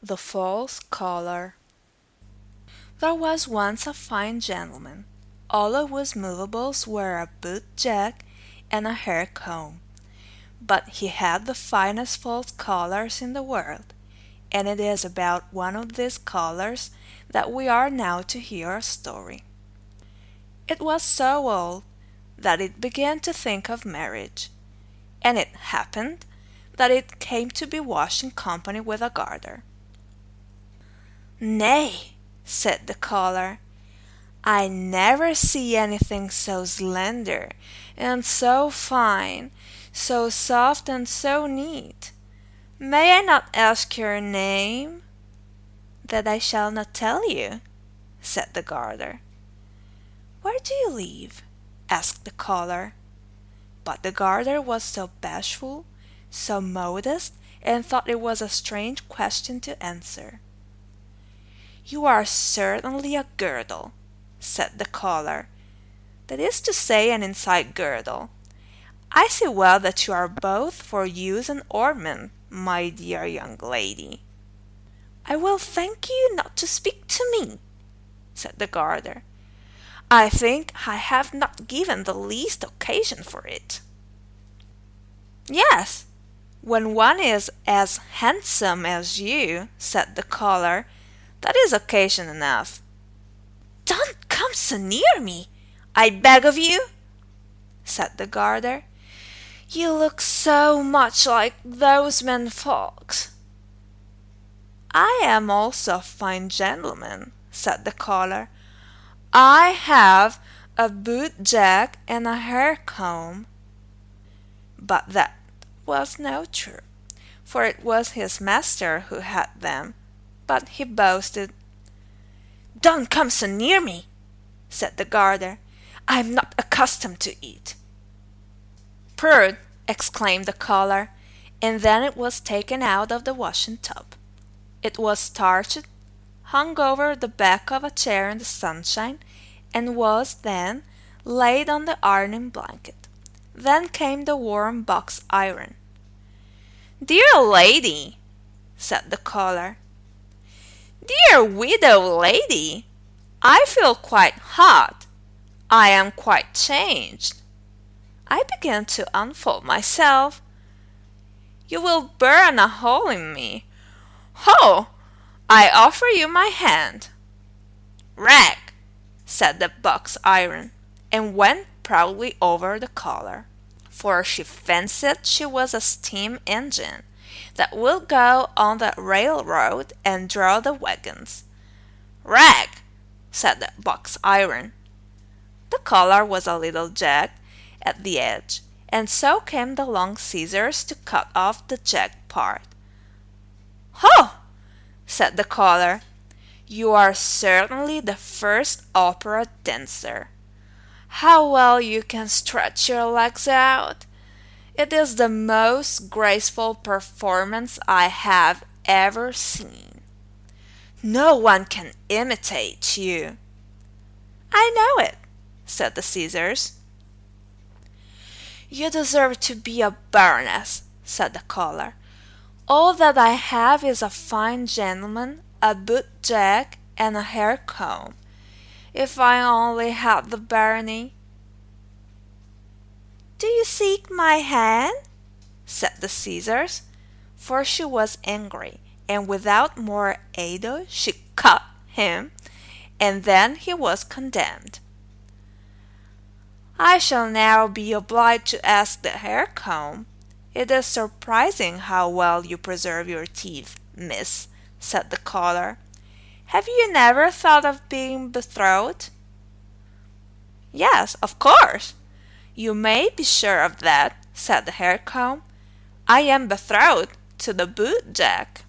The False Collar There was once a fine gentleman. All of his movables were a boot jack and a hair comb. But he had the finest false collars in the world, and it is about one of these collars that we are now to hear a story. It was so old that it began to think of marriage, and it happened that it came to be washed in company with a garter. Nay, said the collar, I never see anything so slender and so fine, so soft and so neat. May I not ask your name? That I shall not tell you, said the garter. Where do you live? asked the collar. But the garter was so bashful, so modest, and thought it was a strange question to answer. You are certainly a girdle, said the collar. That is to say, an inside girdle. I see well that you are both for use and ornament, my dear young lady. I will thank you not to speak to me, said the garter. I think I have not given the least occasion for it. Yes, when one is as handsome as you, said the collar, that is occasion enough. Don't come so near me, I beg of you, said the garter. You look so much like those men folks. I am also a fine gentleman, said the collar. I have a boot jack and a hair comb. But that was no true, for it was his master who had them but he boasted. Don't come so near me, said the garter. I am not accustomed to eat. Prude, exclaimed the collar, and then it was taken out of the washing tub. It was starched, hung over the back of a chair in the sunshine, and was then laid on the ironing blanket. Then came the warm box iron. Dear lady, said the collar, Dear widow lady, I feel quite hot. I am quite changed. I begin to unfold myself. You will burn a hole in me. Ho! I offer you my hand. Rag, said the box iron, and went proudly over the collar, for she fancied she was a steam engine that will go on the railroad and draw the wagons. Rag, said the box iron. The collar was a little jagged at the edge, and so came the long scissors to cut off the jagged part. Ho! said the collar. You are certainly the first opera dancer. How well you can stretch your legs out! It is the most graceful performance I have ever seen. No one can imitate you. I know it, said the Caesars. You deserve to be a baroness, said the collar. All that I have is a fine gentleman, a boot jack, and a hair comb. If I only had the barony, do you seek my hand? said the scissors, for she was angry, and without more ado she cut him, and then he was condemned. I shall now be obliged to ask the hair comb. It is surprising how well you preserve your teeth, miss, said the caller. Have you never thought of being betrothed? Yes, of course, you may be sure of that, said the hair comb. I am betrothed to the boot jack.